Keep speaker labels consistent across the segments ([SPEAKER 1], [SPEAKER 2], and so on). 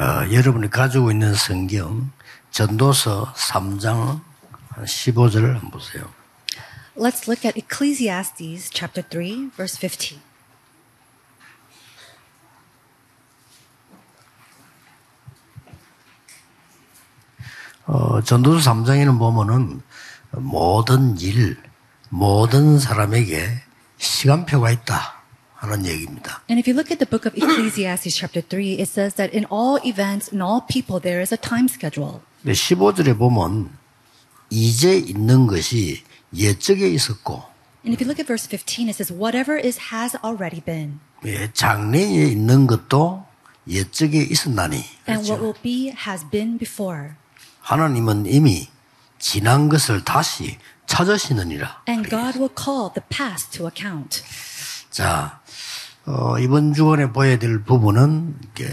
[SPEAKER 1] 어, 여러분이 가지고 있는 성경 전도서 3장 15절을 한번 보세요.
[SPEAKER 2] Let's look at Ecclesiastes chapter 3, verse 15.
[SPEAKER 1] 어, 전도서 3장에는 보면은 모든 일, 모든 사람에게 시간표가 있다 하는 얘기입니다.
[SPEAKER 2] And if you look at the book of Ecclesiastes chapter 3, it says that in all events, in all people, there is a time schedule.
[SPEAKER 1] 근데 15절에 보면 이제 있는 것이 옛적에 있었고
[SPEAKER 2] And if you look at verse 15, it says, whatever is has already been,
[SPEAKER 1] 예, 장래에 있는 것도 옛적에 있었나니
[SPEAKER 2] and what
[SPEAKER 1] 그렇죠.
[SPEAKER 2] will be has been before.
[SPEAKER 1] 하나님은 이미 지난 것을 다시 찾으시느니라.
[SPEAKER 2] And God will call the past to account.
[SPEAKER 1] 자, 어, 이번 주간에 보여야 될 부분은 이게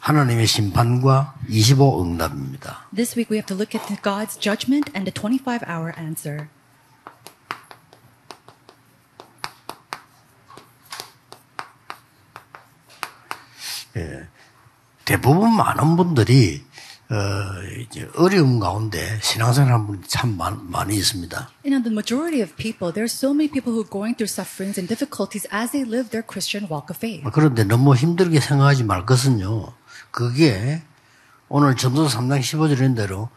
[SPEAKER 1] 하나님의 심판과 25 응답입니다.
[SPEAKER 2] This week we have to look at God's judgment and the 25 hour answer.
[SPEAKER 1] 대부분 많은 분들이 어, 이제 어려움 가운데 신앙생활 하는 분이 참 많, 많이 있습니다.
[SPEAKER 2] You know, the majority of people, there are so many people who are going through sufferings and difficulties as they live their Christian walk of faith.
[SPEAKER 1] 그런데 너무 힘들게 생각하지 말 것은요. 그게 오늘 전도서 3장 15절인 대로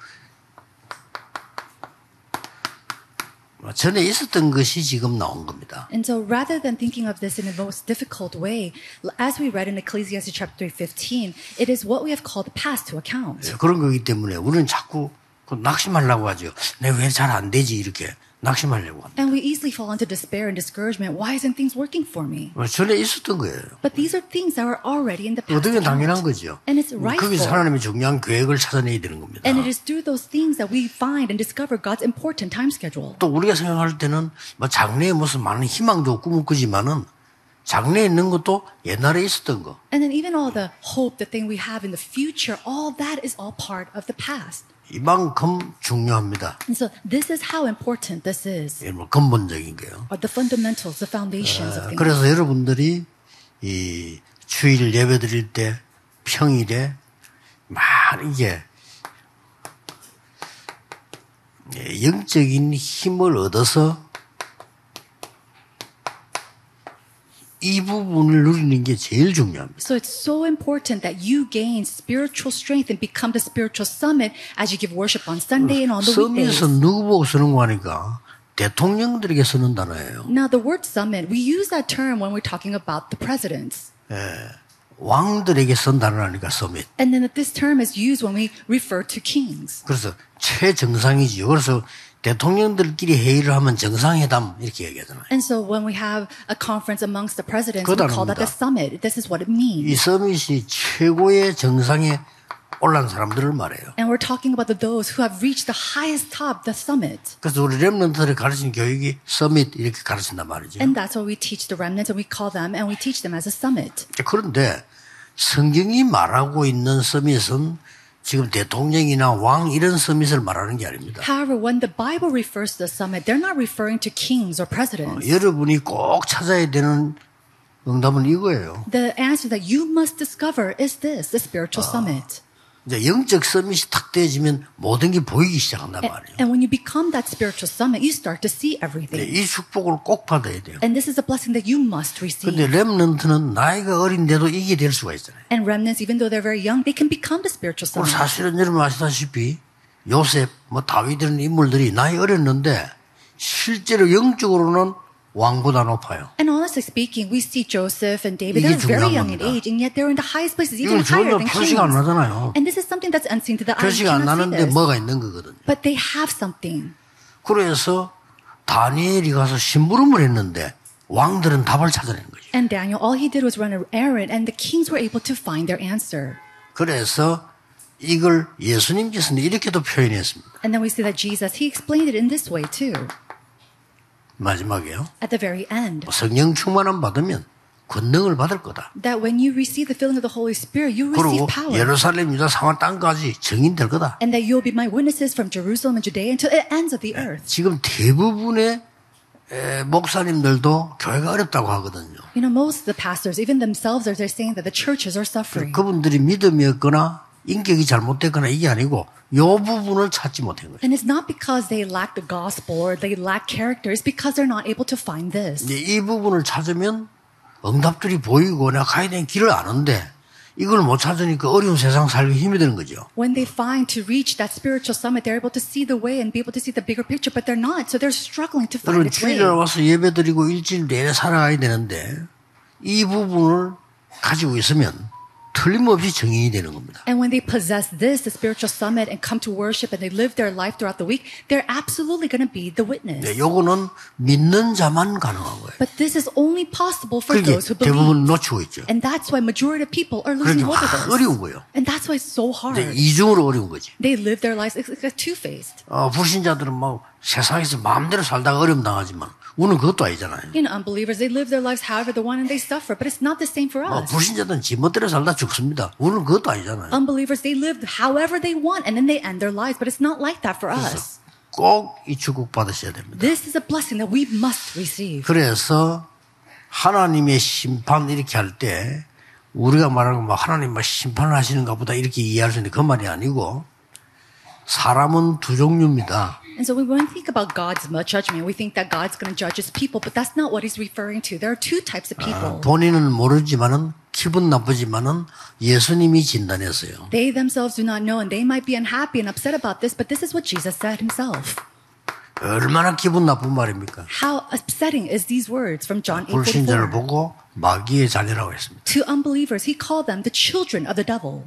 [SPEAKER 1] 전에 있었던 것이 지금 나온 겁니다.
[SPEAKER 2] And so rather than thinking of this in the most difficult way, as we read in Ecclesiastes chapter 3:15, it is what we have called past to account.
[SPEAKER 1] 예, 그런 거기 때문에 우리는 자꾸 그 낙심하려고 하죠. 내가 왜잘 안 되지 이렇게 낙심하려고 합니다.
[SPEAKER 2] And we easily fall into despair and discouragement. Why isn't things working for me?
[SPEAKER 1] 뭐 전에 있었던 거예요.
[SPEAKER 2] But these are things that were already in the past.
[SPEAKER 1] 어떻게 당연한
[SPEAKER 2] account.
[SPEAKER 1] 거죠.
[SPEAKER 2] And it's rightful.
[SPEAKER 1] 거기서 하나님의 중요한 계획을 찾아내야 되는 겁니다.
[SPEAKER 2] And it is through those things that we find and discover God's important time schedule.
[SPEAKER 1] 또 우리가 생각할 때는 뭐 장래에 무슨 많은 희망도 꿈을 꾸지만은 장래에 있는 것도 옛날에 있었던 거.
[SPEAKER 2] And then even all the hope, the thing we have in the future, all that is all part of the past.
[SPEAKER 1] 이만큼 중요합니다.
[SPEAKER 2] And so this is how important this is.
[SPEAKER 1] 예, 뭐 근본적인 게요.
[SPEAKER 2] Are the fundamentals, the foundations of things.
[SPEAKER 1] 그래서 여러분들이 이 주일 예배 드릴 때 평일에 막 이게 예, 영적인 힘을 얻어서 이 부분을 누리는 게 제일 중요합니다.
[SPEAKER 2] So it's so important that you gain spiritual strength and become the spiritual summit as you give worship on Sunday and on the weekdays.
[SPEAKER 1] 서밋은 누구 보고 쓰는 거 하니까 대통령들에게 쓰는 단어예요.
[SPEAKER 2] Now the word summit, we use that term when we're talking about the presidents.
[SPEAKER 1] 왕들에게 쓴 단어라니까 서밋.
[SPEAKER 2] And then this term is used when we refer to kings.
[SPEAKER 1] 그래서 최정상이지요. 그래서 대통령들끼리 회의를 하면 정상회담 이렇게 얘기하잖아요.
[SPEAKER 2] And so when we have a conference amongst the presidents, we call that the summit. This is what it
[SPEAKER 1] 이
[SPEAKER 2] means.
[SPEAKER 1] 서밋이 최고의 정상에 올란 사람들을 말해요.
[SPEAKER 2] And we're talking about the, those who have reached the highest top, the summit.
[SPEAKER 1] 그래서 우리 렘넌트를 가르치는 교육이 서밋 이렇게 가르친단 말이죠.
[SPEAKER 2] And that's what we teach the remnants, and we call them, and we teach them as a summit.
[SPEAKER 1] 그런데 성경이 말하고 있는 서밋은 지금 대통령이나 왕 이런 서밋을 말하는 게 아닙니다.
[SPEAKER 2] However, when the Bible refers to the summit, they're not referring to kings or presidents.
[SPEAKER 1] 여러분이 꼭 찾아야 되는 응답은 이거예요.
[SPEAKER 2] The answer that you must discover is this, the spiritual summit.
[SPEAKER 1] 이제 영적 서밋이 탁 되어지면 모든 게 보이기 시작한단 말이에요.
[SPEAKER 2] and when you become that spiritual summit, you start to see
[SPEAKER 1] 네,
[SPEAKER 2] everything.
[SPEAKER 1] 이 축복을 꼭 받아야 돼요.
[SPEAKER 2] And this is a blessing that you must receive.
[SPEAKER 1] 근데 렘넌트는 나이가 어린데도 이게 될 수가 있잖아요.
[SPEAKER 2] And remnants, even though they're very young, they can become the spiritual summit.
[SPEAKER 1] 사실은 여러분 아시다시피 요셉, 뭐 다윗 이런 인물들이 나이 어렸는데 실제로 영적으로는 왕보다 높아요.
[SPEAKER 2] And honestly speaking, we see Joseph and David,
[SPEAKER 1] 이게
[SPEAKER 2] they're very
[SPEAKER 1] 중요한
[SPEAKER 2] young in
[SPEAKER 1] 겁니다.
[SPEAKER 2] age, and yet they're in the highest places, even
[SPEAKER 1] 이건
[SPEAKER 2] higher
[SPEAKER 1] 전혀
[SPEAKER 2] than
[SPEAKER 1] 표시가 안
[SPEAKER 2] kings.
[SPEAKER 1] 나잖아요.
[SPEAKER 2] And this is something that's unseen to the eye. You
[SPEAKER 1] 표시가 안
[SPEAKER 2] cannot see
[SPEAKER 1] 나는데
[SPEAKER 2] this.
[SPEAKER 1] 뭐가 있는 거거든요.
[SPEAKER 2] But they have something.
[SPEAKER 1] 그래서 다니엘이 가서 심부름을 했는데 왕들은 답을 찾아낸 거죠.
[SPEAKER 2] And Daniel, all he did was run an errand, and the kings were able to find their answer.
[SPEAKER 1] 그래서 이걸 예수님께서는 이렇게도 표현했습니다.
[SPEAKER 2] And then we see that Jesus, he explained it in this way too.
[SPEAKER 1] 마지막에요.
[SPEAKER 2] At the very end,
[SPEAKER 1] 성령 충만함 받으면 권능을 받을 거다.
[SPEAKER 2] that when you receive the filling of the Holy Spirit, you receive
[SPEAKER 1] 그리고
[SPEAKER 2] power.
[SPEAKER 1] 예루살렘 유다 사마 땅까지 증인 될 거다.
[SPEAKER 2] And that you'll be my witnesses from Jerusalem and Judea until the ends of the earth.
[SPEAKER 1] 지금 대부분의 에, 목사님들도 교회가 어렵다고 하거든요.
[SPEAKER 2] You know, most of the pastors, even themselves, are they're saying that the churches are suffering.
[SPEAKER 1] 그분들이 믿음이 없거나 인격이 잘못됐거나 이게 아니고 요 부분을 찾지 못한 거예요.
[SPEAKER 2] And it's not because they lack the gospel or they lack character, it's because they're not able to find this.
[SPEAKER 1] 이 부분을 찾으면 응답들이 보이고 내가 가야 되는 길을 아는데 이걸 못 찾으니까 어려운 세상 살기 힘이 드는 거죠.
[SPEAKER 2] When they find to reach that spiritual summit, they're able to see the way and be able to see the bigger picture, but they're not. So they're struggling to find its way.
[SPEAKER 1] 주일날 와서 예배 드리고 일주일 내내 살아가야 되는데 이 부분을 가지고 있으면 틀림없이 정인이 되는 겁니다.
[SPEAKER 2] And when they possess this, the spiritual summit, and come to worship and they live their life throughout the week, they're absolutely going to be the witness.
[SPEAKER 1] 네, 요거는 믿는 자만 가능한 거예요.
[SPEAKER 2] But this is only possible for
[SPEAKER 1] 그게
[SPEAKER 2] those who
[SPEAKER 1] 대부분
[SPEAKER 2] believe.
[SPEAKER 1] 놓치고 있죠.
[SPEAKER 2] And that's why majority of people are
[SPEAKER 1] 그러니까
[SPEAKER 2] losing hold of
[SPEAKER 1] 와,
[SPEAKER 2] this.
[SPEAKER 1] 어려운 거예요.
[SPEAKER 2] And that's why it's so
[SPEAKER 1] 근데
[SPEAKER 2] hard.
[SPEAKER 1] 이중으로 어려운 거지.
[SPEAKER 2] They live their lives it's like two-faced.
[SPEAKER 1] 어, 불신자들은 막 세상에서 마음대로 살다가 어려움 당하지만 우리는 그것도 아니잖아요.
[SPEAKER 2] Know, unbelievers, they live their lives however they want and they suffer, but it's not the same for
[SPEAKER 1] 어,
[SPEAKER 2] us.
[SPEAKER 1] 불신자들은 지멋대로 살다 죽습니다. 우리는 그것도 아니잖아요.
[SPEAKER 2] Unbelievers, they live however they want and then they end their lives, but it's not like that for us.
[SPEAKER 1] 꼭이 축복 받으셔야 됩니다.
[SPEAKER 2] This is a blessing that we must receive.
[SPEAKER 1] 그래서 하나님의 심판 이렇게 할 때 우리가 말하는 뭐 하나님 막 심판을 하시는가 보다 이렇게 이해할 수 있는데 그 말이 아니고 사람은 두 종류입니다.
[SPEAKER 2] And so when we think about God's judgment, we think that God's going to judge his people, but that's not what he's referring to. There are two types of people.
[SPEAKER 1] 본인은 모르지만은 기분 나쁘지만은 예수님이 진단했어요.
[SPEAKER 2] They themselves do not know and they might be unhappy and upset about this, but this is what Jesus said himself.
[SPEAKER 1] 얼마나 기분 나쁜 말입니까?
[SPEAKER 2] How upsetting is these words from John 8
[SPEAKER 1] 불신자를
[SPEAKER 2] 44?
[SPEAKER 1] 보고 마귀의 자녀라고 했습니다.
[SPEAKER 2] To unbelievers, he called them the children of the devil.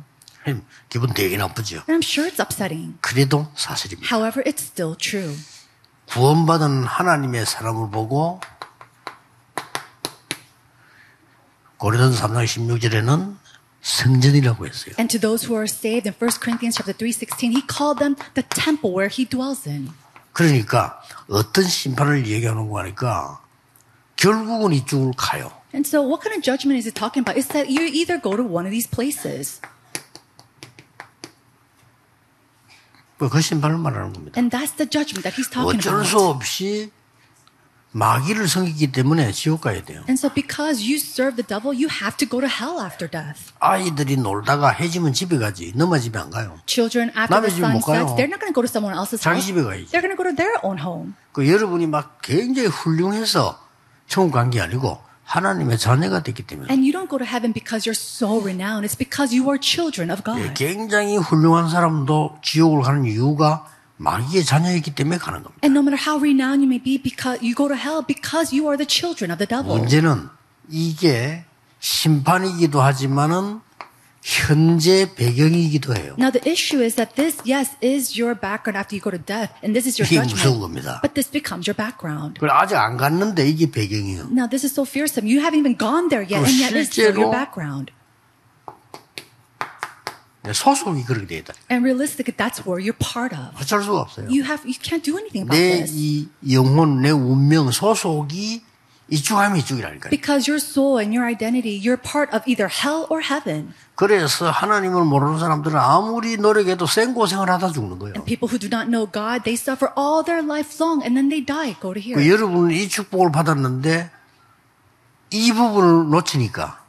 [SPEAKER 1] 기분 되게 나쁘죠.
[SPEAKER 2] And I'm sure it's upsetting.
[SPEAKER 1] 그래도 사실입니다.
[SPEAKER 2] However, it's still true.
[SPEAKER 1] 구원받은 하나님의 사람을 보고 고린도서 3장 16절에는 성전이라고 했어요.
[SPEAKER 2] And to those who are saved in 1 Corinthians chapter 3:16, he called them the temple where he dwells in.
[SPEAKER 1] 그러니까 어떤 심판을 얘기하는 거 하니까 결국은 이쪽으로 가요.
[SPEAKER 2] And so what kind of judgment is he talking about? It's that you either go to one of these places.
[SPEAKER 1] 그 심판을 말하는 겁니다.
[SPEAKER 2] And that's the judgment that he's talking
[SPEAKER 1] 어쩔 수
[SPEAKER 2] about.
[SPEAKER 1] 없이 마귀를 섬기기 때문에 지옥 가야 돼요.
[SPEAKER 2] And so because you serve the devil, you have to go to hell after death.
[SPEAKER 1] 아이들이 놀다가 해지면 집에 가지. 너만 집에 안 가요.
[SPEAKER 2] Children, after the sun sets, they're not going to go to someone else's
[SPEAKER 1] 자기
[SPEAKER 2] house.
[SPEAKER 1] 집에 가야지.
[SPEAKER 2] They're going to go to their own home.
[SPEAKER 1] 그 여러분이 막 굉장히 훌륭해서 천국 간 게 아니고 하나님의 자녀가 됐기 때문에
[SPEAKER 2] And you don't go to heaven because you're so renowned. It's because you are children of
[SPEAKER 1] 예,
[SPEAKER 2] God.
[SPEAKER 1] 굉장히 훌륭한 사람도 지옥을 가는 이유가 마귀의 자녀이기 때문에 가는 겁니다.
[SPEAKER 2] And no matter how renowned you may be, because you go to hell because you are the children of the devil.
[SPEAKER 1] 문제는 이게 심판이기도 하지만은 현재 배경이기도 해요.
[SPEAKER 2] Now the issue is that this, yes, is your background after you go to death, and this is your
[SPEAKER 1] 이게 무서운
[SPEAKER 2] judgment.
[SPEAKER 1] 겁니다.
[SPEAKER 2] But this becomes your background.
[SPEAKER 1] 그걸 아직 안 갔는데 이게 배경이에요.
[SPEAKER 2] Now this is so fearsome. You haven't even gone there yet, and yet it's still your background.
[SPEAKER 1] 소속이 그렇게 돼 있다.
[SPEAKER 2] And realistically, that's where you're part of.
[SPEAKER 1] 어쩔 수가 없어요.
[SPEAKER 2] You have, you can't do anything about
[SPEAKER 1] 내
[SPEAKER 2] this.
[SPEAKER 1] 이 영혼, 내 운명, 소속이 이쪽하면 이쪽이라니까요.
[SPEAKER 2] Because your soul and your identity, you're part of either hell or heaven.
[SPEAKER 1] 그래서 하나님을 모르는 사람들은 아무리 노력해도 생고생을 하다 죽는 거예요.
[SPEAKER 2] And people who do not know God, they suffer all their life long, and then they die. Go to here.
[SPEAKER 1] 그 여러분은 이 축복을 받았는데 이 부분을 놓치니까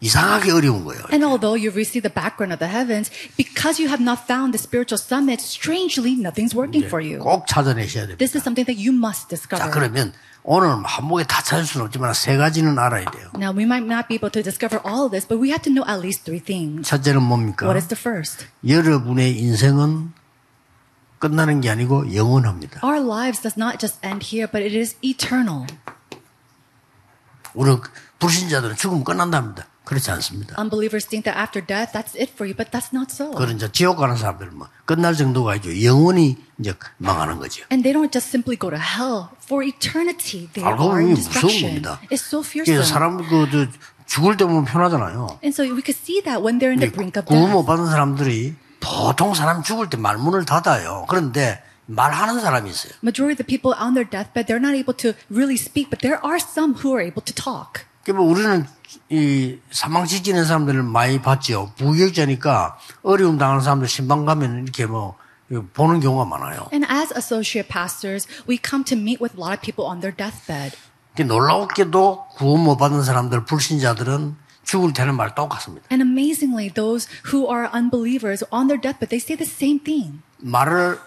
[SPEAKER 1] 이상하게 어려운 거예요.
[SPEAKER 2] And although you've received the background of the heavens, because you have not found the spiritual summit, strangely, nothing's working for you.
[SPEAKER 1] 꼭 찾아내셔야 됩니다.
[SPEAKER 2] This is something that you must
[SPEAKER 1] 자,
[SPEAKER 2] discover.
[SPEAKER 1] 그러면 오늘 한 목에 다 찾을 수는 없지만 세 가지는 알아야 돼요.
[SPEAKER 2] Now, we might not be able to discover all this, but we have to know at least three things.
[SPEAKER 1] 첫째는 뭡니까?
[SPEAKER 2] What is the first?
[SPEAKER 1] 여러분의 인생은 끝나는 게 아니고 영원합니다.
[SPEAKER 2] Our lives does not just end here, but it is eternal.
[SPEAKER 1] 우리 불신자들은 죽으면 끝난답니다. 그렇지 않습니다.
[SPEAKER 2] Unbelievers think that after death, that's it for you, but that's not so.
[SPEAKER 1] 그런 이제 지옥 가는 사람들은 뭐 끝날 정도가 아니죠. 영원히 이제 망하는 거죠.
[SPEAKER 2] And they don't just simply go to hell. For eternity, they
[SPEAKER 1] 알고
[SPEAKER 2] are in destruction. It's so fearsome.
[SPEAKER 1] 사람 그저 죽을 때 보면 편하잖아요.
[SPEAKER 2] And so we could see that when they're in the brink of
[SPEAKER 1] 구원
[SPEAKER 2] death.
[SPEAKER 1] 못 받은 사람들이 보통 사람 죽을 때 말문을 닫아요. 그런데 말하는 사람이 있어요.
[SPEAKER 2] Majority of the people on their deathbed, they're not able to really speak, but there are some who are able to talk.
[SPEAKER 1] 그러니까 우리는 이 사망 직전의 사람들을 많이 봤죠. 부격자니까 어려움 당하는 사람들 신방 가면 이렇게 뭐 보는 경우가 많아요.
[SPEAKER 2] And as associate pastors, we come to meet with a lot of people on their deathbed.
[SPEAKER 1] 놀랍게도 구원 못 받은 사람들, 불신자들은 죽을 때는 말 똑같습니다.
[SPEAKER 2] And amazingly, those who are unbelievers on their deathbed, they say the same thing.
[SPEAKER 1] 말을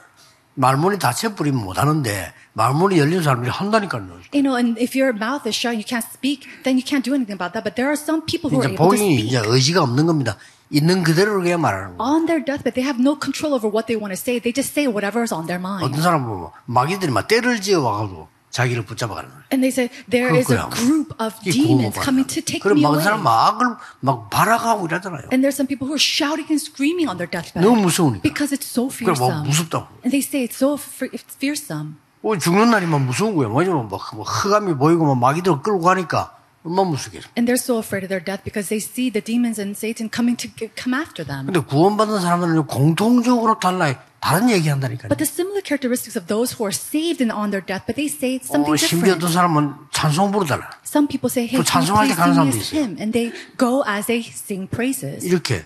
[SPEAKER 1] 말문이 닫혀버리면 못하는데 말문이 열린 사람들이 한다니까요.
[SPEAKER 2] You know, and if your mouth is shut, you can't speak, then you can't do anything about that. But there are some people who are able to speak.
[SPEAKER 1] 이제 의지가 없는 겁니다. 있는 그대로 그냥 말하는 거예요.
[SPEAKER 2] On their deathbed, they have no control over what they want to say. They just say whatever is on their mind.
[SPEAKER 1] 어떤 사람은 뭐 마귀들이 막 때를 지어 와가지고 자기를 붙잡아가는 거예요.
[SPEAKER 2] And they say there is a group of demons coming to take
[SPEAKER 1] 그럼
[SPEAKER 2] me
[SPEAKER 1] 막
[SPEAKER 2] away.
[SPEAKER 1] 사람 막 악을 막 발악하고 이러잖아요.
[SPEAKER 2] And there's some people who are shouting and screaming on their deathbed
[SPEAKER 1] 너무 무서우니까.
[SPEAKER 2] because it's so
[SPEAKER 1] 뭐
[SPEAKER 2] fearsome.
[SPEAKER 1] 무섭다고.
[SPEAKER 2] And they say it's so fearsome.
[SPEAKER 1] 어, 죽는 날이면 무서운 거예요. 뭐냐면 막, 뭐 흑암이 보이고 막 마귀들 끌고 가니까 얼마나 무섭겠어.
[SPEAKER 2] And they're so afraid of their death because they see the demons and Satan coming to g- come after them.
[SPEAKER 1] 근데 구원받은 사람들은 공통적으로 달라요. 다른 얘기 한다니까요.
[SPEAKER 2] But the similar characteristics of those who are saved and on their death, but they say it's something
[SPEAKER 1] 어, 심지어
[SPEAKER 2] different.
[SPEAKER 1] 어떤 사람은 찬송 부르달라.
[SPEAKER 2] Some people say, hey,
[SPEAKER 1] 또
[SPEAKER 2] can you
[SPEAKER 1] 찬송할 때
[SPEAKER 2] please
[SPEAKER 1] 가는
[SPEAKER 2] sing
[SPEAKER 1] 사람도
[SPEAKER 2] this
[SPEAKER 1] 있어요.
[SPEAKER 2] hymn? And they go as they sing praises.
[SPEAKER 1] 이렇게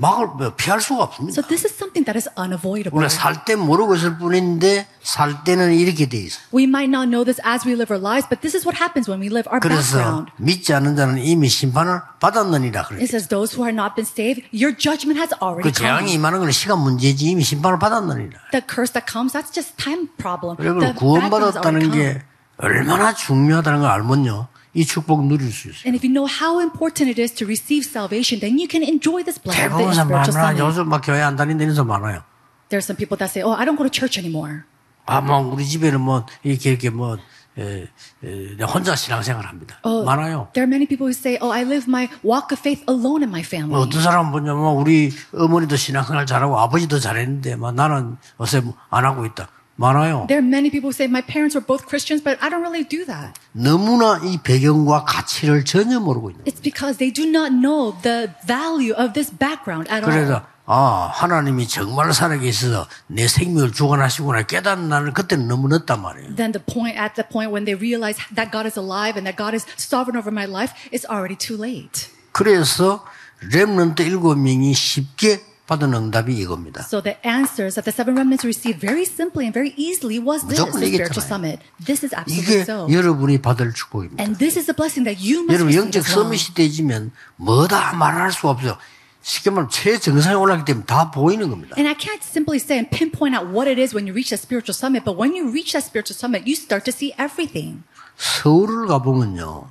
[SPEAKER 1] 막을 뭐 피할 수가 없습니다.
[SPEAKER 2] So this is something that is unavoidable.
[SPEAKER 1] 우리가 살때 모르고 있을 뿐인데 살 때는 이렇게 돼 있어.
[SPEAKER 2] We might not know this as we live our lives, but this is what happens when we live our
[SPEAKER 1] 그래서
[SPEAKER 2] background.
[SPEAKER 1] 믿지 않는 자는 이미 심판을 받았느니라 그래.
[SPEAKER 2] It says, those who are not been saved, your judgment has already
[SPEAKER 1] 그 재앙이
[SPEAKER 2] come.
[SPEAKER 1] 임하는 건 시간 문제지 이미 심판을 받았느니라.
[SPEAKER 2] The curse that comes, that's just time problem.
[SPEAKER 1] 여러분 구원받았다는. 게 얼마나 중요하다는 걸 알면요. 이 축복 누릴 수 있어요.
[SPEAKER 2] And if you know how important it is to receive salvation, then you can enjoy this blessing
[SPEAKER 1] 대부분 사람. 요즘 막 교회 안 다닌다는 사람 많아요.
[SPEAKER 2] There are some people that say, oh, I don't go to church anymore.
[SPEAKER 1] 아, 뭐 우리 집에는 뭐 이렇게 이렇게 뭐 에, 에, 혼자 신앙생활 합니다.
[SPEAKER 2] Oh,
[SPEAKER 1] 많아요.
[SPEAKER 2] There are many people who say, oh, I live my walk of faith alone in my
[SPEAKER 1] 뭐
[SPEAKER 2] family.
[SPEAKER 1] 어떤 사람은 뭐냐면 우리 어머니도 신앙생활 잘하고 아버지도 잘했는데 막 나는 요새 안 하고 있다. 많아요.
[SPEAKER 2] There are many people who say, my parents were both Christians, but I don't really do that.
[SPEAKER 1] 너무나 이 배경과 가치를 전혀 모르고 있는.
[SPEAKER 2] It's because they do not know the value of this background at all.
[SPEAKER 1] 그래서 아 하나님이 정말 살아계셔서 내 생명을 주관하시구나 깨닫는 그때는 너무 늦단 말이에요.
[SPEAKER 2] Then the point, at the point when they realize that God is alive and that God is sovereign over my life, it's already too late.
[SPEAKER 1] 그래서 렘넌트 일곱 명이 쉽게 받은 응답이 이겁니다.
[SPEAKER 2] So the answers that the seven remnants received very simply and very easily was this, spiritual summit. This is
[SPEAKER 1] 이게
[SPEAKER 2] absolutely so.
[SPEAKER 1] 여러분이 받을 축복입니다.
[SPEAKER 2] And this is the blessing that you must
[SPEAKER 1] 여러분 영적. 서밋이 되지면 뭐다 말할 수 없어요. 쉽게 말하면 최정상에 올라가기 때문에 다 보이는 겁니다.
[SPEAKER 2] And I can't simply say and pinpoint out what it is when you reach that spiritual summit, but when you reach that spiritual summit, you start to see everything.
[SPEAKER 1] 서울을 가보면요.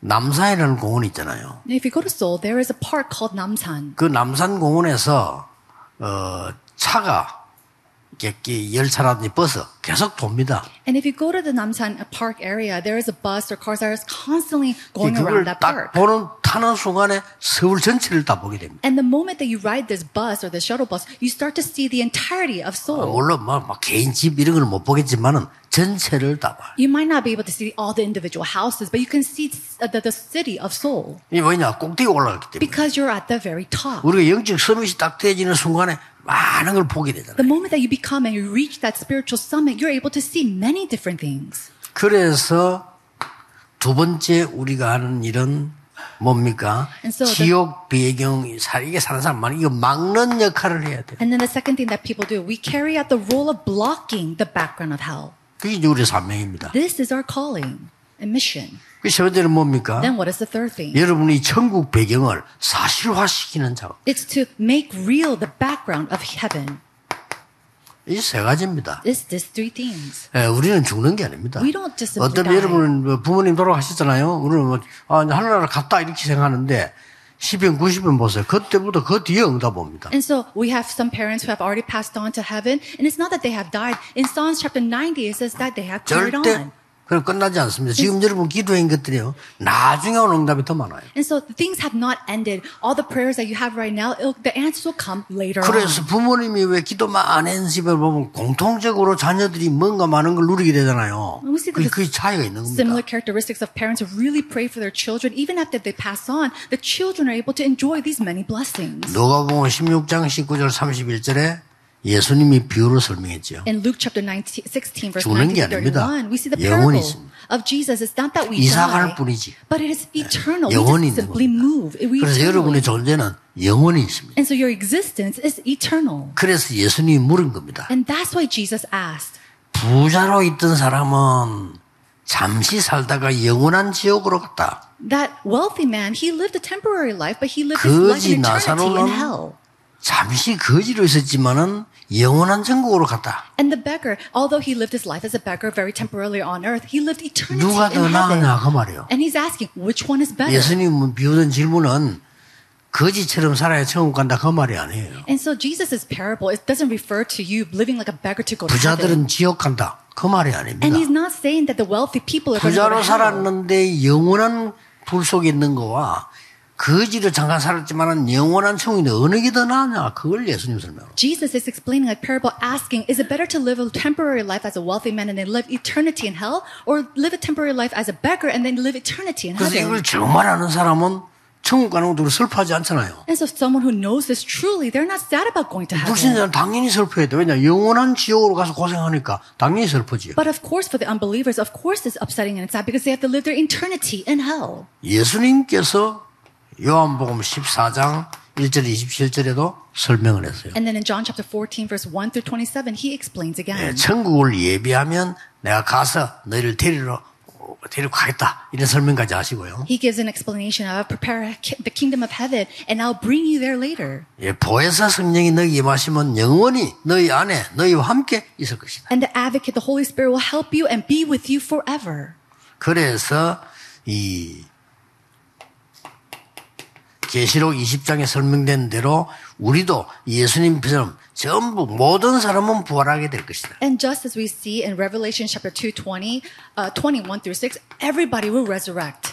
[SPEAKER 1] 남산이라는 공원이 있잖아요.
[SPEAKER 2] If you go to Seoul, there is a park called Namsan.
[SPEAKER 1] 그 남산 공원에서 어, 차가 이렇게 열차라든지 버스 계속 돕니다.
[SPEAKER 2] And if you go to the Namsan Park area, there is a bus or cars that are constantly going around that
[SPEAKER 1] 딱
[SPEAKER 2] park.
[SPEAKER 1] 보는 타는 순간에 서울 전체를 다 보게 됩니다.
[SPEAKER 2] And the moment that you ride this bus or the shuttle bus, you start to see the entirety of
[SPEAKER 1] 아,
[SPEAKER 2] Seoul.
[SPEAKER 1] 물론 뭐, 막 개인 집 이런 걸 못 보겠지만은 전체를 다 봐.
[SPEAKER 2] You might not be able to see all the individual houses, but you can see uh, the, the city of Seoul
[SPEAKER 1] 이게 뭐냐 꼭대기 올라갔기 때문에
[SPEAKER 2] because you're at the very top.
[SPEAKER 1] 우리가 영적 서밋이 딱 되어지는 순간에 많은 걸 보게 되잖아요.
[SPEAKER 2] The moment that you become and you reach that spiritual summit, you're able to see many different things.
[SPEAKER 1] 그래서 두 번째 우리가 하는 일은 뭡니까?
[SPEAKER 2] And so the-
[SPEAKER 1] 지옥 배경 살 이게 사는 사람 많이 이거 막는 역할을 해야 돼.
[SPEAKER 2] And then the second thing that people do, we carry out the role of blocking the background of hell.
[SPEAKER 1] 그게 이제 우리의 사명입니다.
[SPEAKER 2] This is our calling and mission.
[SPEAKER 1] 그세 번째는 뭡니까?
[SPEAKER 2] Then what is the third thing?
[SPEAKER 1] 여러분이 천국 배경을 사실화시키는 작업.
[SPEAKER 2] It's to make real the background of heaven.
[SPEAKER 1] 이세 가지입니다.
[SPEAKER 2] It's these three things.
[SPEAKER 1] 예, 우리는 죽는 게 아닙니다.
[SPEAKER 2] We don't just
[SPEAKER 1] 어떤. 여러분은 뭐 부모님 돌아가셨잖아요. 우리는 뭐, 아, 하늘나라 갔다 이렇게 생각하는데 10편, 90편 보세요. 그때부터 그 뒤에 응답 옵니다.
[SPEAKER 2] And so we have some parents who have already passed on to heaven, and it's not that they have died. In Psalms chapter 90, it says that they have carried
[SPEAKER 1] 절대
[SPEAKER 2] on.
[SPEAKER 1] 그럼 끝나지 않습니다. 지금 여러분 기도한 것들이요. 나중에 오는 응답이 더 많아요.
[SPEAKER 2] And so things have not ended. All the prayers that you have right now, the answers will come later
[SPEAKER 1] 그래서
[SPEAKER 2] on.
[SPEAKER 1] 부모님이 왜 기도 많은 집을 보면 공통적으로 자녀들이 뭔가 많은 걸 누리게 되잖아요.
[SPEAKER 2] That
[SPEAKER 1] 그게 차이가 있는
[SPEAKER 2] Similar
[SPEAKER 1] 겁니다.
[SPEAKER 2] characteristics of parents who really pray for their children, even after they pass on, the children are able to enjoy these many blessings.
[SPEAKER 1] 누가복음 16장 19절 31절에 예수님이 비유로 설명했죠.
[SPEAKER 2] In Luke chapter 19, 16, verse
[SPEAKER 1] 죽는 19게
[SPEAKER 2] to
[SPEAKER 1] 아닙니다.
[SPEAKER 2] 31, we see the parable.
[SPEAKER 1] 있습니다.
[SPEAKER 2] of Jesus is not that we
[SPEAKER 1] 이사 갈
[SPEAKER 2] die,
[SPEAKER 1] 뿐이지.
[SPEAKER 2] but it is eternal.
[SPEAKER 1] 영원히
[SPEAKER 2] We just
[SPEAKER 1] 있는
[SPEAKER 2] simply move. We
[SPEAKER 1] 그래서. 여러분의 존재는 영원히 있습니다.
[SPEAKER 2] And so your existence is eternal.
[SPEAKER 1] 그래서 예수님이 물은 겁니다.
[SPEAKER 2] And that's why Jesus asked.
[SPEAKER 1] 부자로 있던 사람은 잠시 살다가 영원한 지옥으로 갔다.
[SPEAKER 2] That wealthy man, he lived a temporary life, but he lived his life in eternity in hell.
[SPEAKER 1] 잠시 거지로 있었지만은 영원한 천국으로 갔다.
[SPEAKER 2] And the beggar, although he lived his life as a beggar very temporarily on earth, he lived eternity
[SPEAKER 1] 누가 더. 나으냐 그 말이에요.
[SPEAKER 2] And he's asking, which one is better?
[SPEAKER 1] 예수님 비우던 질문은 거지처럼 살아야 천국 간다 그 말이 아니에요.
[SPEAKER 2] And so Jesus' parable, it doesn't refer to you living like a beggar to go to heaven.
[SPEAKER 1] 부자들은 지옥 간다 그 말이 아닙니다.
[SPEAKER 2] And he's not saying that the wealthy people are going to go
[SPEAKER 1] 부자로
[SPEAKER 2] hell.
[SPEAKER 1] 살았는데 영원한 불 속에 있는 거와 거지로 잠깐 살았지만은 영원한 천국인데 어느 게 더 나으냐 그걸 예수님 설명해요.
[SPEAKER 2] Jesus is explaining a parable asking, is it better to live a temporary life as a wealthy man and then live eternity in hell? Or live a temporary life as a beggar and then live eternity in
[SPEAKER 1] 그래서
[SPEAKER 2] heaven?
[SPEAKER 1] 이걸 정말 아는 사람은 천국 가는 것도 슬퍼하지 않잖아요.
[SPEAKER 2] And so someone who knows this truly, they're not sad about going to heaven.
[SPEAKER 1] 불신자는 당연히 슬퍼해야 돼. 왜냐 영원한 지옥으로 가서 고생하니까 당연히 슬퍼지요.
[SPEAKER 2] But of course, for the unbelievers, of course it's upsetting and sad because they have to live their eternity in hell.
[SPEAKER 1] 예수님께서 요한복음 14장 1절 27절에도 설명을 했어요.
[SPEAKER 2] And then in John chapter 14, verse 1 through 27, he explains
[SPEAKER 1] 예,
[SPEAKER 2] again.
[SPEAKER 1] 천국을 예비하면 내가 가서 너희를 데리러 데리고 가겠다. 이런 설명까지 하시고요.
[SPEAKER 2] He gives an explanation of prepare the kingdom of heaven and I'll bring you there later.
[SPEAKER 1] 예, 보혜사 성령이 너희 임하시면 영원히 너희 안에 너희와 함께 있을 것이다.
[SPEAKER 2] And the advocate, the Holy Spirit will help you and be with you forever.
[SPEAKER 1] 그래서 이 계시록 20장에 설명된 대로 우리도 예수님처럼 전부 모든 사람은 부활하게 될 것이다.
[SPEAKER 2] And just as we see in Revelation chapter 2, 20, uh, 21 through 6, everybody will resurrect.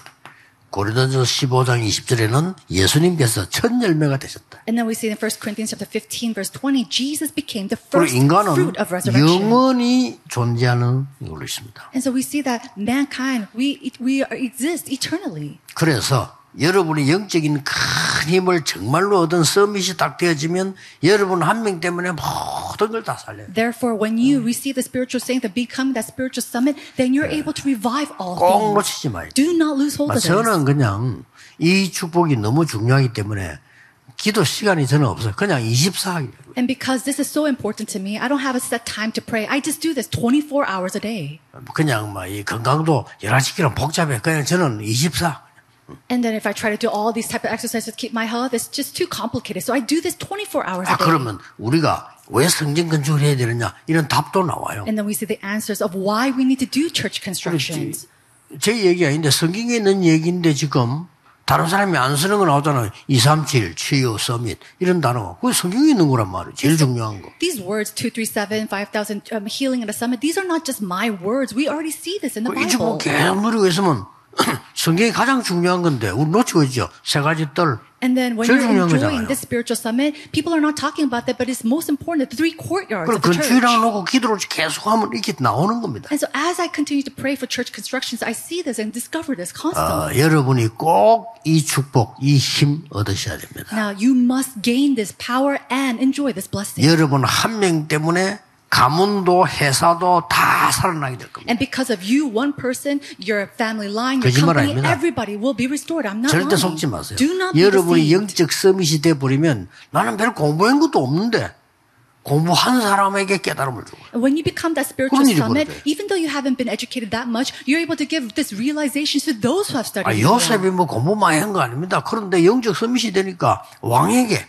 [SPEAKER 1] 고린도전서 15장 20절에는 예수님께서 첫 열매가 되셨다.
[SPEAKER 2] And then we see in 1 Corinthians chapter 15, verse 20, Jesus became the first fruit of resurrection.
[SPEAKER 1] 영원히 존재하는 걸로 있습니다.
[SPEAKER 2] And so we see that mankind, we, we exist eternally.
[SPEAKER 1] 그래서 여러분이 영적인 큰 힘을 정말로 얻은 서밋이 딱 되어지면 여러분 한 명 때문에 모든 걸 다 살려요.
[SPEAKER 2] Therefore, when you receive the spiritual strength of becoming that spiritual summit, then you're able to revive all
[SPEAKER 1] 꼭
[SPEAKER 2] things.
[SPEAKER 1] 놓치지 마요.
[SPEAKER 2] Do not lose hold of this.
[SPEAKER 1] 저는 그냥 이 축복이 너무 중요하기 때문에 기도 시간이 저는 없어요. 그냥 24하기.
[SPEAKER 2] And because this is so important to me, I don't have a set time to pray. I just do this 24 hours a day.
[SPEAKER 1] 그냥 막이 건강도 11시키는 복잡해. 그냥 저는 24.
[SPEAKER 2] And then if I try to do all these type of exercises to keep my health, it's just too complicated. So I do this 24 hours
[SPEAKER 1] 아,
[SPEAKER 2] a day.
[SPEAKER 1] 그러면 우리가 왜 성전 건축을 해야 되느냐? 이런 답도 나와요.
[SPEAKER 2] And then we see the answers of why we need to do church constructions.
[SPEAKER 1] 제 얘기 아닌데 성경에 있는 얘기인데 지금 다른 사람이 안 쓰는 거 나오잖아요. 237, 치유, 서밋 이런 단어. 그게 성경에 있는 거란 말이에요. 제일 중요한 거.
[SPEAKER 2] These words, 237, 5,000, um, healing at a summit, these are not just my words. We already see this in the
[SPEAKER 1] 이 축복
[SPEAKER 2] Bible.
[SPEAKER 1] 계속 누리고 있으면 성경이 가장 중요한 건데 우리 놓치고 있죠. 세 가지 뜰.
[SPEAKER 2] And then when you're enjoying
[SPEAKER 1] 거잖아요.
[SPEAKER 2] this spiritual summit, people are not talking about that, but it's most important, the three courtyards of the church.
[SPEAKER 1] 건축이랑 놓고 기도를 계속하면 이렇게 나오는 겁니다.
[SPEAKER 2] And so as I continue to pray for church constructions, I see this and discover this
[SPEAKER 1] 어,
[SPEAKER 2] constantly.
[SPEAKER 1] 여러분이 꼭 이 축복, 이 힘 얻으셔야 됩니다.
[SPEAKER 2] Now you must gain this power and enjoy this blessing.
[SPEAKER 1] 여러분 한 명 때문에 가문도 회사도 다 살아나게 될 겁니다.
[SPEAKER 2] And because of you, one person, your family line, your company,
[SPEAKER 1] 아닙니다.
[SPEAKER 2] everybody will be restored. I'm not
[SPEAKER 1] 절대
[SPEAKER 2] lying.
[SPEAKER 1] 속지 마세요.
[SPEAKER 2] Do not
[SPEAKER 1] 여러분이. 영적 서밋이 돼 버리면 나는 별 공부한 것도 없는데 공부한 사람에게 깨달음을 주고
[SPEAKER 2] when you become that spiritual summit, even though you haven't been educated that much, you're able to give this realization to those who have
[SPEAKER 1] 아,
[SPEAKER 2] studied.
[SPEAKER 1] 요셉이 뭐 공부 많이 한 거 아닙니다. 그런데 영적 서밋이 되니까 왕에게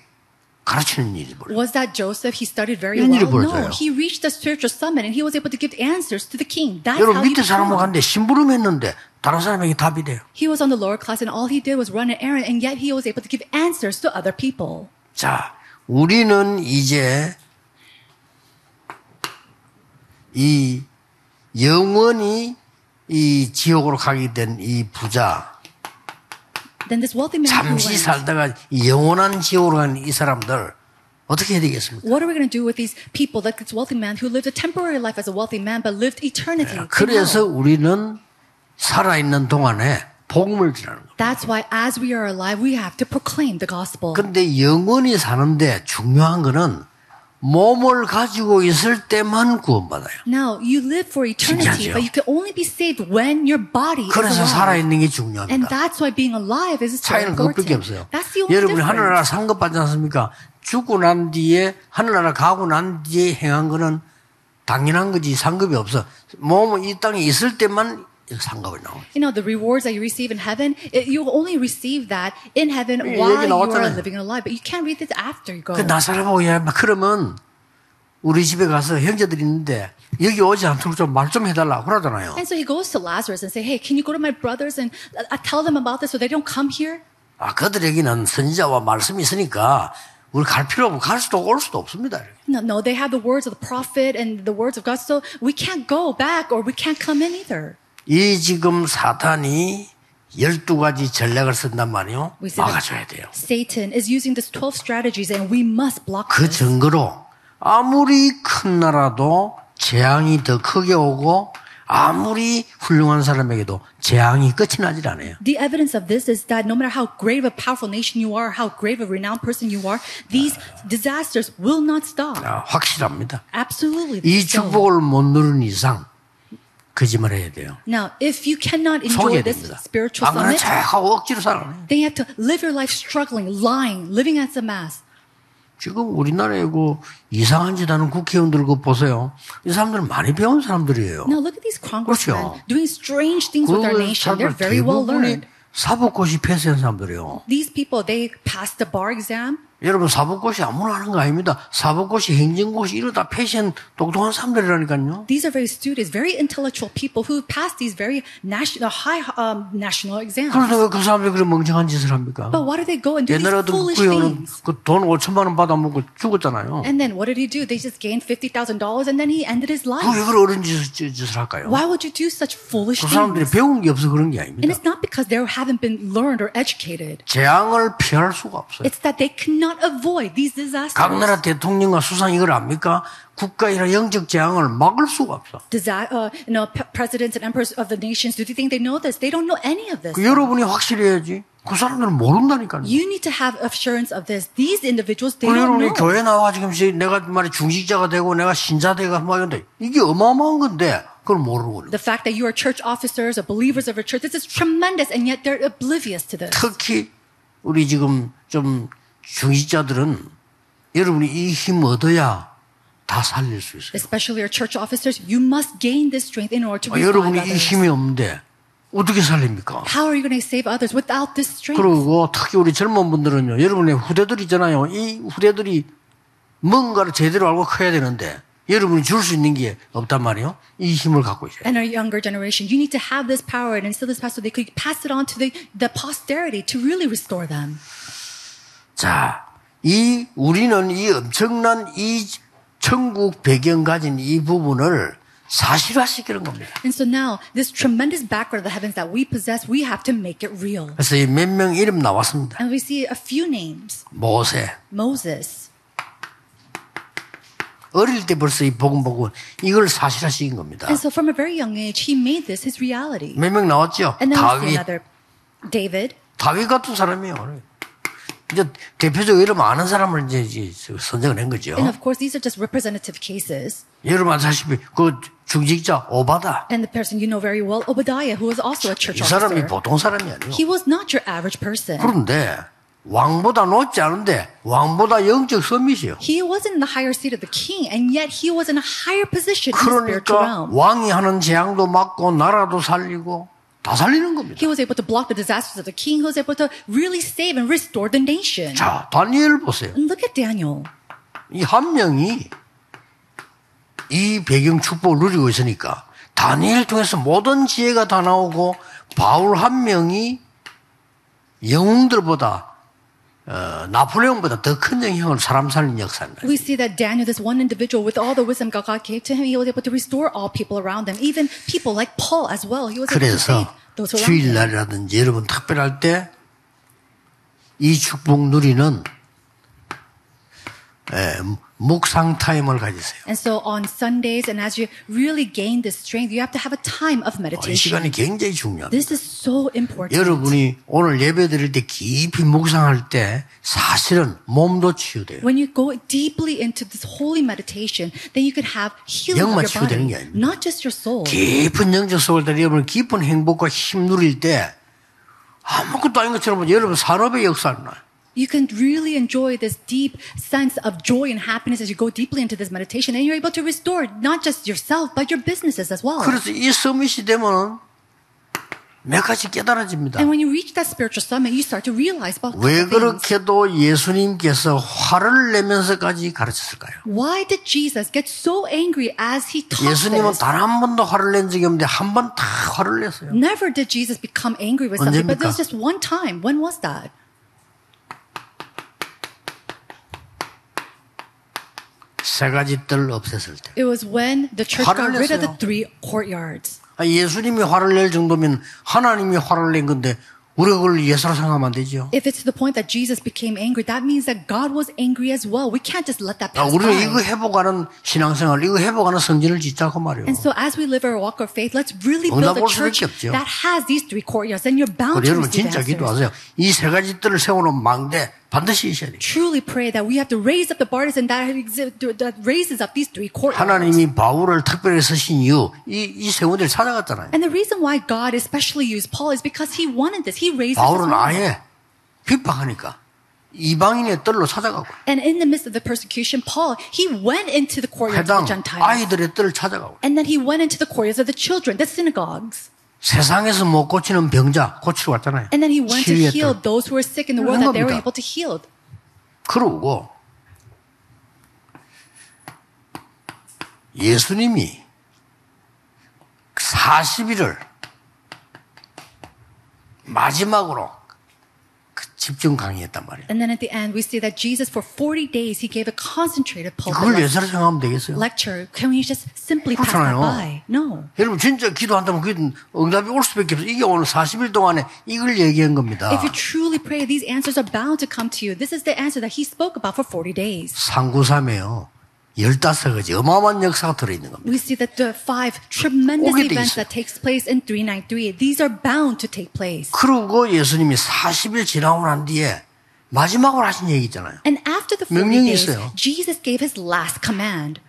[SPEAKER 1] 가르치는 일이 벌어요.
[SPEAKER 2] Was that Joseph? He studied very well. No, he reached the spiritual summit and he was able to give answers to the king. That's
[SPEAKER 1] 여러분
[SPEAKER 2] how he
[SPEAKER 1] 밑에 사람하고. 갔는데 심부름했는데 다른 사람에게 답이 돼요.
[SPEAKER 2] He was on the lower class and all he did was run an errand and yet he was able to give answers to other people.
[SPEAKER 1] 자, 우리는 이제 이 영원히 이 지옥으로 가게 된 이 부자,
[SPEAKER 2] Then this wealthy man who
[SPEAKER 1] 잠시 살다가 이 영원한 지옥으로 가는 이 사람들 어떻게 해야 되겠습니까?
[SPEAKER 2] what are we going to do with these people, like this wealthy man who lived a temporary life as a wealthy man but lived eternity?
[SPEAKER 1] 그래서? 우리는 살아 있는 동안에 복음을 전하는 거예요.
[SPEAKER 2] That's why as we are alive, we have to proclaim the gospel.
[SPEAKER 1] 근데 영원히 사는데 중요한 거는 몸을 가지고 있을 때만 구원받아요.
[SPEAKER 2] Now, you live for eternity,
[SPEAKER 1] 신기하죠?
[SPEAKER 2] but you can only be saved when your body is
[SPEAKER 1] 그래서
[SPEAKER 2] alive.
[SPEAKER 1] 살아있는 게
[SPEAKER 2] And
[SPEAKER 1] 중요합니다.
[SPEAKER 2] that's why being alive is so
[SPEAKER 1] 차이는 그것밖에
[SPEAKER 2] important.
[SPEAKER 1] 없어요.
[SPEAKER 2] That's the only
[SPEAKER 1] 여러분이
[SPEAKER 2] difference.
[SPEAKER 1] 하늘나라 상급받지 않습니까? 죽고 난 뒤에 하늘나라 가고 난 뒤에 행한 거는 당연한 거지 상급이 없어. 몸은 이 땅에 있을 때만 상급이 나와요.
[SPEAKER 2] You know, the rewards that you receive in heaven, it, you only receive that in heaven
[SPEAKER 1] 예,
[SPEAKER 2] while
[SPEAKER 1] 얘기
[SPEAKER 2] you are
[SPEAKER 1] 나왔잖아요.
[SPEAKER 2] living alive. But you can't read this after you go.
[SPEAKER 1] 그 나사라보고 야, 막 그러면 우리 집에 가서 형제들이 있는데 여기 오지 않도록 좀 말 좀 해달라 그러잖아요.
[SPEAKER 2] And so he goes to Lazarus and say, hey, can you go to my brothers and uh, tell them about this so they don't come here?
[SPEAKER 1] 아, 그들에게는 선지자와 말씀이 있으니까 우리 갈 필요 없고 갈 수도 올 수도 없습니다.
[SPEAKER 2] No, no, they have the words of the prophet and the words of God, so we can't go back or we can't come in either.
[SPEAKER 1] 이 지금 사탄이 12가지 전략을 쓴단 말이요. 막아줘야 돼요.
[SPEAKER 2] Satan is using these 12 strategies and we must block
[SPEAKER 1] 그
[SPEAKER 2] this.
[SPEAKER 1] 증거로 아무리 큰 나라도 재앙이 더 크게 오고 아무리 훌륭한 사람에게도 재앙이 끝이 나질 않아요.
[SPEAKER 2] The evidence of this is that no matter how great of a powerful nation you are, how great of a renowned person you are, these disasters will not stop.
[SPEAKER 1] 아, 확실합니다.
[SPEAKER 2] Absolutely.
[SPEAKER 1] 이. 축복을 못 누른 이상 거짓말해야 돼요.
[SPEAKER 2] Now, if you cannot
[SPEAKER 1] 속여야
[SPEAKER 2] enjoy this
[SPEAKER 1] 됩니다.
[SPEAKER 2] spiritual
[SPEAKER 1] 안 그러면
[SPEAKER 2] summit,
[SPEAKER 1] 자꾸 억지로 살아요.
[SPEAKER 2] then you have to live your life struggling, lying, living as a mass.
[SPEAKER 1] 지금 우리나라에 그 이상한 짓 하는 국회의원들 그 보세요. 이 사람들은 많이 배운 사람들이에요.
[SPEAKER 2] Now, look at these congressmen
[SPEAKER 1] 그렇죠.
[SPEAKER 2] doing strange things with our
[SPEAKER 1] 그
[SPEAKER 2] nation. They're
[SPEAKER 1] 사람들
[SPEAKER 2] very well
[SPEAKER 1] 대부분이
[SPEAKER 2] learned.
[SPEAKER 1] 사법고시 패스한 사람들이에요.
[SPEAKER 2] These people, they passed the bar exam.
[SPEAKER 1] 여러분 사법고시 아무나 하는 거 아닙니다. 사법고시, 행정고시 이러다 패션 똑똑한 사람들이라니까요.
[SPEAKER 2] These are very students, very intellectual people who passed these very national, high um, national exams.
[SPEAKER 1] 그런데 왜그 사람들이 그런 멍청한 짓을 합니까?
[SPEAKER 2] But why do they go and do these foolish things?
[SPEAKER 1] 그돈 5천만 원 받아먹고 죽었잖아요.
[SPEAKER 2] And then what did he do? They just gained $50,000 and then he ended his life.
[SPEAKER 1] 그왜 그런 어른 짓을, 짓- 짓을 할까요?
[SPEAKER 2] Why would you do such foolish
[SPEAKER 1] 그 사람들이
[SPEAKER 2] things?
[SPEAKER 1] 배운 게 없어 그런 게
[SPEAKER 2] And
[SPEAKER 1] 아닙니다.
[SPEAKER 2] it's not because they haven't been learned or educated.
[SPEAKER 1] 재앙을 피할 수가 없어요.
[SPEAKER 2] It's that they cannot avoid these disasters.
[SPEAKER 1] 각 나라 대통령과 수상 이걸 압니까? 국가이나 영적 재앙을 막을 수가 없어.
[SPEAKER 2] Disa- uh, you know, presidents and emperors of the nations, do they think they know this? They don't know any of this.
[SPEAKER 1] 그 여러분이 확실해야지. 그 사람들은 모른다니까요.
[SPEAKER 2] You need to have assurance of this. These individuals, they
[SPEAKER 1] 그
[SPEAKER 2] don't
[SPEAKER 1] 여러분이
[SPEAKER 2] know.
[SPEAKER 1] 교회 나와 지금 내가 말이 중직자가 되고 내가 신자 되고 막 이런데 이게 어마어마한 건데 그걸 모르고
[SPEAKER 2] The fact that you are church officers or believers of a church, this is tremendous, and yet they're oblivious to this.
[SPEAKER 1] 특히 우리 지금 좀 중직자들은 여러분이 이 힘 얻어야 다 살릴 수 있어요.
[SPEAKER 2] Especially our church officers, you must gain this strength in order to
[SPEAKER 1] 아,
[SPEAKER 2] revive
[SPEAKER 1] 여러분이 이
[SPEAKER 2] others.
[SPEAKER 1] 힘이 없는데 어떻게 살립니까?
[SPEAKER 2] How are you going to save others without this strength?
[SPEAKER 1] 그리고 특히 우리 젊은 분들은요, 여러분의 후대들 있잖아요. 이 후대들이 뭔가를 제대로 알고 커야 되는데, 여러분이 줄 수 있는 게 없단 말이에요. 이 힘을 갖고 있어요.
[SPEAKER 2] And our younger generation, you need to have this power and instill this power so they could pass it on to the, the posterity to really restore them.
[SPEAKER 1] 자, 이, 우리는 이 엄청난 이 천국 배경 가진 이 부분을 사실화시키는 겁니다.
[SPEAKER 2] And so now, this tremendous background of the heavens that we possess, we have to make it real.
[SPEAKER 1] 그래서 이몇명 이름 나왔습니다.
[SPEAKER 2] And we see a few names
[SPEAKER 1] 모세.
[SPEAKER 2] Moses.
[SPEAKER 1] 어릴 때 벌써 이 복음 보고 이걸 사실화시킨 겁니다.
[SPEAKER 2] And so from a very young age, he made this his reality.
[SPEAKER 1] 몇명 나왔죠?
[SPEAKER 2] And then we see
[SPEAKER 1] 다윗.
[SPEAKER 2] another David.
[SPEAKER 1] 다윗 같은 사람이에요. 이제 대표적으로 여러분 아는 사람을 이제, 선정을 한 거죠.
[SPEAKER 2] And of course, these are just representative cases.
[SPEAKER 1] 여러분 아시다시피 그 중직자 오바다.
[SPEAKER 2] And the person you know very well, Obadiah, who was also a church
[SPEAKER 1] 이 사람이
[SPEAKER 2] officer.
[SPEAKER 1] 보통 사람이 아니에요.
[SPEAKER 2] He was not your average person.
[SPEAKER 1] 그런데 왕보다 높지 않은데 왕보다 영적 서밋이요.
[SPEAKER 2] He wasn't in the higher seat of the king, and yet he was in a higher position in the spiritual
[SPEAKER 1] 그러니까
[SPEAKER 2] realm.
[SPEAKER 1] 왕이 하는 재앙도 막고 나라도 살리고 다 살리는 겁니다.
[SPEAKER 2] He was able to block the disasters of the king. He was able to really save and restore the nation.
[SPEAKER 1] 자, 다니엘 보세요.
[SPEAKER 2] And look at Daniel.
[SPEAKER 1] 이 한 명이 이 배경 축복을 누리고 있으니까 다니엘 통해서 모든 지혜가 다 나오고 바울 한 명이 영웅들보다 어, 나폴레옹보다 더 큰 영향을 사람 살린 역사는
[SPEAKER 2] We see that Daniel, this one individual, with all the wisdom God gave to him, he was able to restore all people around him, even people like Paul as well. He was able to save those around him.
[SPEAKER 1] 주일날이라든지 여러분 특별할 때 이 축복 누리는 예, 묵상 타임을 가지세요.
[SPEAKER 2] And so on Sundays, and as you really gain this strength, you have to have a time of
[SPEAKER 1] 이
[SPEAKER 2] meditation.
[SPEAKER 1] 시간이 굉장히 중요합니다.
[SPEAKER 2] This is so important.
[SPEAKER 1] 여러분이 오늘 예배 드릴 때 깊이 묵상할 때 사실은 몸도 치유돼요.
[SPEAKER 2] When you go deeply into this holy meditation, then you can have healing
[SPEAKER 1] 영만
[SPEAKER 2] of your
[SPEAKER 1] 치유되는
[SPEAKER 2] body, not just your soul.
[SPEAKER 1] 깊은 영적 속을 때 여러분 깊은 행복과 힘 누릴 때 아무것도 아닌 것처럼 여러분 산업의 역사를 나요.
[SPEAKER 2] You can really enjoy this deep sense of joy and happiness as you go deeply into this meditation, and you're able to restore not just yourself, but your businesses as well.
[SPEAKER 1] 그래서 이 서밋이 되면은 몇 가지 깨달아집니다.
[SPEAKER 2] And when you reach that spiritual summit, you start to realize about
[SPEAKER 1] 왜
[SPEAKER 2] couple things.
[SPEAKER 1] 그렇게도 예수님께서 화를 내면서까지 가르쳤을까요?
[SPEAKER 2] Why did Jesus get so angry as he taught
[SPEAKER 1] 예수님은
[SPEAKER 2] this?
[SPEAKER 1] 단 한 번도 화를 낸 적이 없는데 한 번 다 화를 냈어요.
[SPEAKER 2] Never did Jesus become angry with something, but there
[SPEAKER 1] 언제입니까?
[SPEAKER 2] was just one time. When was that?
[SPEAKER 1] 세 가지 뜰 없앴을 때.
[SPEAKER 2] It was when the church got rid of the three courtyards.
[SPEAKER 1] 아, 예수님이 화를 낼 정도면 하나님이 화를 낸 건데 우리가 그걸 예사로 생각하면 안 되죠.
[SPEAKER 2] If it's to the point that Jesus became angry, that means that God was angry as well. We can't just let that
[SPEAKER 1] 아,
[SPEAKER 2] pass
[SPEAKER 1] 우리는. 이거 해보가는 신앙생활, 이거 해보가는 성진을 짓자고 말이에요.
[SPEAKER 2] And so as we live our walk of faith, let's really build a church that has these three courtyards, and you're bound to
[SPEAKER 1] 여러분
[SPEAKER 2] receive
[SPEAKER 1] 진짜
[SPEAKER 2] answers.
[SPEAKER 1] 기도하세요. 이 세 가지 뜰을 세우는 망대 반드시 있어야 돼요.
[SPEAKER 2] Truly pray that we have to raise up the borders and that, exi- that raises up these three courtyards.
[SPEAKER 1] 하나님이 바울을 특별히 쓰신 이유, 이, 이 세원들을 찾아갔잖아요.
[SPEAKER 2] And the reason why God especially used Paul is because he wanted this. He raised us as
[SPEAKER 1] 바울은
[SPEAKER 2] well.
[SPEAKER 1] 아예 핍박하니까 이방인의 뜰로 찾아가고
[SPEAKER 2] And in the midst of the persecution, Paul, he went into the courtyards
[SPEAKER 1] 해당
[SPEAKER 2] of the Gentiles.
[SPEAKER 1] 아이들의 뜰을 찾아가고
[SPEAKER 2] And then he went into the courtyards of the children, the synagogues.
[SPEAKER 1] 세상에서 못 고치는 병자 고치러 왔잖아요.
[SPEAKER 2] And then he went to heal
[SPEAKER 1] 뜰.
[SPEAKER 2] those who were sick in the world
[SPEAKER 1] 한
[SPEAKER 2] that they were able to heal.
[SPEAKER 1] 그러고 예수님이 40일을 마지막으로 그 집중 강의했단 말이에요.
[SPEAKER 2] And then at the end, we see that Jesus, for 40 days, he gave a concentrated pulpit
[SPEAKER 1] 그걸
[SPEAKER 2] lec-
[SPEAKER 1] 예사로 생각하면 되겠어요?
[SPEAKER 2] lecture. Can we just simply pass that
[SPEAKER 1] 그렇잖아요.
[SPEAKER 2] by? No.
[SPEAKER 1] 여러분 진짜 기도한다면 그게 응답이 올 수밖에 없어요. 이게 오늘 40일 동안에 이걸 얘기한 겁니다.
[SPEAKER 2] If you truly pray, these answers are bound to come to you. This is the answer that he spoke about for 40 days.
[SPEAKER 1] 상구삼에요. 15가지 어마어마한 역사가 들어있는 겁니다.
[SPEAKER 2] We see that the five tremendous events that takes place in 393, these are bound to take place.
[SPEAKER 1] 그리고 예수님이 40일 지나고 난 뒤에 마지막으로 하신 얘기 있잖아요.
[SPEAKER 2] And after the 40
[SPEAKER 1] 명령이
[SPEAKER 2] days,
[SPEAKER 1] 있어요.
[SPEAKER 2] Jesus gave his last command.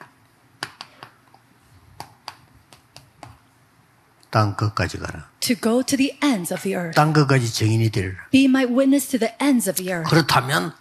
[SPEAKER 1] 땅 끝까지 가라.
[SPEAKER 2] to go to the ends of the earth.
[SPEAKER 1] 땅 끝까지 증인이 되리라.
[SPEAKER 2] Be my witness to the ends of the earth.
[SPEAKER 1] 그렇다면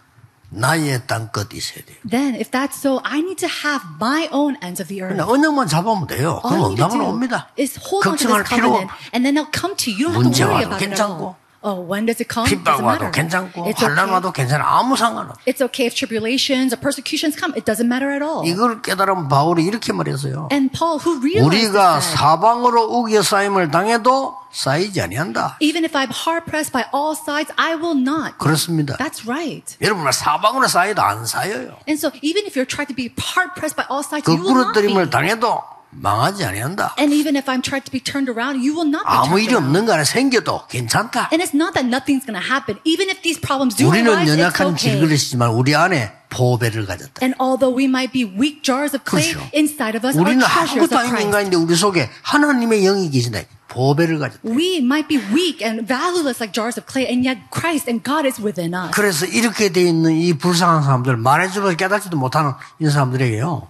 [SPEAKER 1] 나의 땅끝 있어야 돼요.
[SPEAKER 2] Then, if that's so, I need to have my own ends of the earth.
[SPEAKER 1] 언약만 잡으면 돼요. 그럼 응답은 옵니다.
[SPEAKER 2] is hold on to this covenant, and then they'll come to you. You don't have to worry about it all.
[SPEAKER 1] 괜찮고,
[SPEAKER 2] Oh, when does it come?
[SPEAKER 1] 핍박
[SPEAKER 2] Doesn't
[SPEAKER 1] 와도
[SPEAKER 2] matter.
[SPEAKER 1] 괜찮고
[SPEAKER 2] It's
[SPEAKER 1] 환란
[SPEAKER 2] okay.
[SPEAKER 1] 와도 괜찮아. 아무 상관없어.
[SPEAKER 2] It's okay if tribulations or persecutions come. It doesn't matter at all.
[SPEAKER 1] 이걸 깨달은 바울이 이렇게 말했어요.
[SPEAKER 2] And Paul, who realized
[SPEAKER 1] 우리가
[SPEAKER 2] this, said,
[SPEAKER 1] 사방으로 우겨 쌓임을 당해도 쌓이지 아니한다.
[SPEAKER 2] even if I'm hard pressed by all sides, I will not.
[SPEAKER 1] 그렇습니다.
[SPEAKER 2] That's right.
[SPEAKER 1] 여러분 사방으로 쌓여도 안 쌓여요.
[SPEAKER 2] And so, even if you're trying to be hard pressed by all sides, you will
[SPEAKER 1] 거꾸로
[SPEAKER 2] not be.
[SPEAKER 1] 뜨림을 당해도 망하지 아니한다.
[SPEAKER 2] And even if I'm trying to be turned around, you will not be
[SPEAKER 1] 아무 일이. 없는 거 하나 생겨도 괜찮다.
[SPEAKER 2] And it's not that nothing's going to happen. Even if these problems do
[SPEAKER 1] 우리는
[SPEAKER 2] arise, it's
[SPEAKER 1] 연약한
[SPEAKER 2] okay.
[SPEAKER 1] 질그릇이지만 우리 안에 보배를 가졌다.
[SPEAKER 2] And although we might be weak jars of clay,
[SPEAKER 1] 그렇죠.
[SPEAKER 2] inside of us are
[SPEAKER 1] 우리는
[SPEAKER 2] treasures
[SPEAKER 1] 아무것도
[SPEAKER 2] of
[SPEAKER 1] 아닌
[SPEAKER 2] Christ.
[SPEAKER 1] 인간인데 우리 속에 하나님의 영이 계신다. 보배를 가졌다.
[SPEAKER 2] We might be weak and valueless like jars of clay, and yet Christ and God is within us.
[SPEAKER 1] 그래서 이렇게 돼 있는 이 불쌍한 사람들 말해주면 깨닫지도 못하는 이런 사람들에게요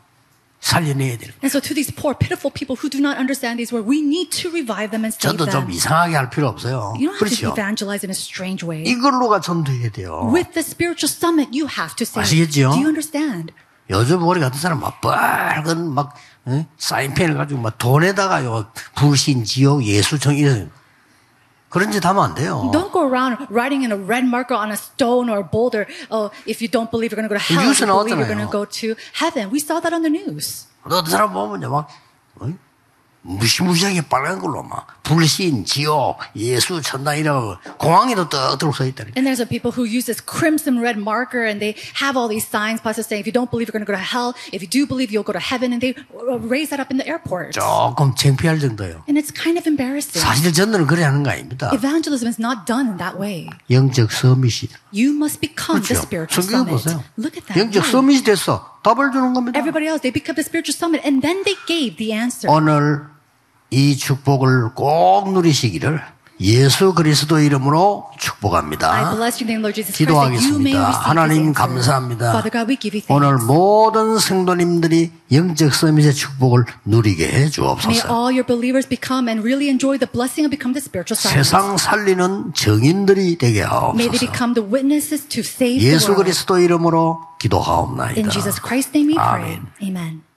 [SPEAKER 1] 살려내야 돼요.
[SPEAKER 2] And so to these poor, pitiful people who do not understand these words, we need to revive them and save
[SPEAKER 1] 좀
[SPEAKER 2] them.
[SPEAKER 1] 이상하게 할 필요 없어요.
[SPEAKER 2] You don't have
[SPEAKER 1] 그렇죠.
[SPEAKER 2] to evangelize in a strange way.
[SPEAKER 1] 이걸로가 전도해야 돼요.
[SPEAKER 2] With the spiritual summit, you have to say,
[SPEAKER 1] 아시겠지요?
[SPEAKER 2] do you understand?
[SPEAKER 1] 요즘 우리 같은 사람 막 빨간 막 어? 사인펜을 가지고 막 돈에다가요 불신 지옥 예수청 이런 그런 짓 하면 안 돼요.
[SPEAKER 2] Don't go around writing in a red marker on a stone or a boulder. Oh, if you don't believe you're going to go to hell, if
[SPEAKER 1] 뉴스에
[SPEAKER 2] you believe you're
[SPEAKER 1] 나왔잖아요.
[SPEAKER 2] going to go to heaven. We saw that on the news.
[SPEAKER 1] 어떤 사람 보면요 막 어? 무시무시하게 빨간 걸로 막 불신, 지옥, 예수, 천당이라고 공항에도 떡떡 써 있다니.
[SPEAKER 2] And there's a people who use this crimson red marker and they have all these signs, pastors saying, if you don't believe, you're going to go to hell. If you do believe, you'll go to heaven. And they uh, raise that up in the airport.
[SPEAKER 1] 조금 창피할 정도예요.
[SPEAKER 2] And it's kind of embarrassing.
[SPEAKER 1] 사실 전도는 그래 하는 거 아닙니다.
[SPEAKER 2] Evangelism is not done in that way.
[SPEAKER 1] 영적 서밋이.
[SPEAKER 2] You must become the
[SPEAKER 1] 그렇죠.
[SPEAKER 2] spiritual
[SPEAKER 1] 성경
[SPEAKER 2] summit.
[SPEAKER 1] 보세요.
[SPEAKER 2] Look at that.
[SPEAKER 1] 영적. 서밋이 됐어. 답을 주는 겁니다.
[SPEAKER 2] Everybody else, they become the spiritual summit and then they gave the answer.
[SPEAKER 1] 오늘 이 축복을 꼭 누리시기를 예수 그리스도 이름으로
[SPEAKER 2] I
[SPEAKER 1] 축복합니다. 기도하겠습니다. 하나님. 감사합니다.
[SPEAKER 2] Father God, we give you
[SPEAKER 1] 오늘. 모든 성도님들이 영적 서밋의 축복을 누리게 해
[SPEAKER 2] May
[SPEAKER 1] 주옵소서.
[SPEAKER 2] all your believers become and really enjoy the blessing of become the spiritual summit.
[SPEAKER 1] 세상 살리는 증인들이 되게 하옵소서.
[SPEAKER 2] become the witnesses to save the
[SPEAKER 1] 예수. 그리스도 이름으로 기도하옵나이다.
[SPEAKER 2] In Jesus Christ's name we pray.
[SPEAKER 1] 아멘.
[SPEAKER 2] Amen.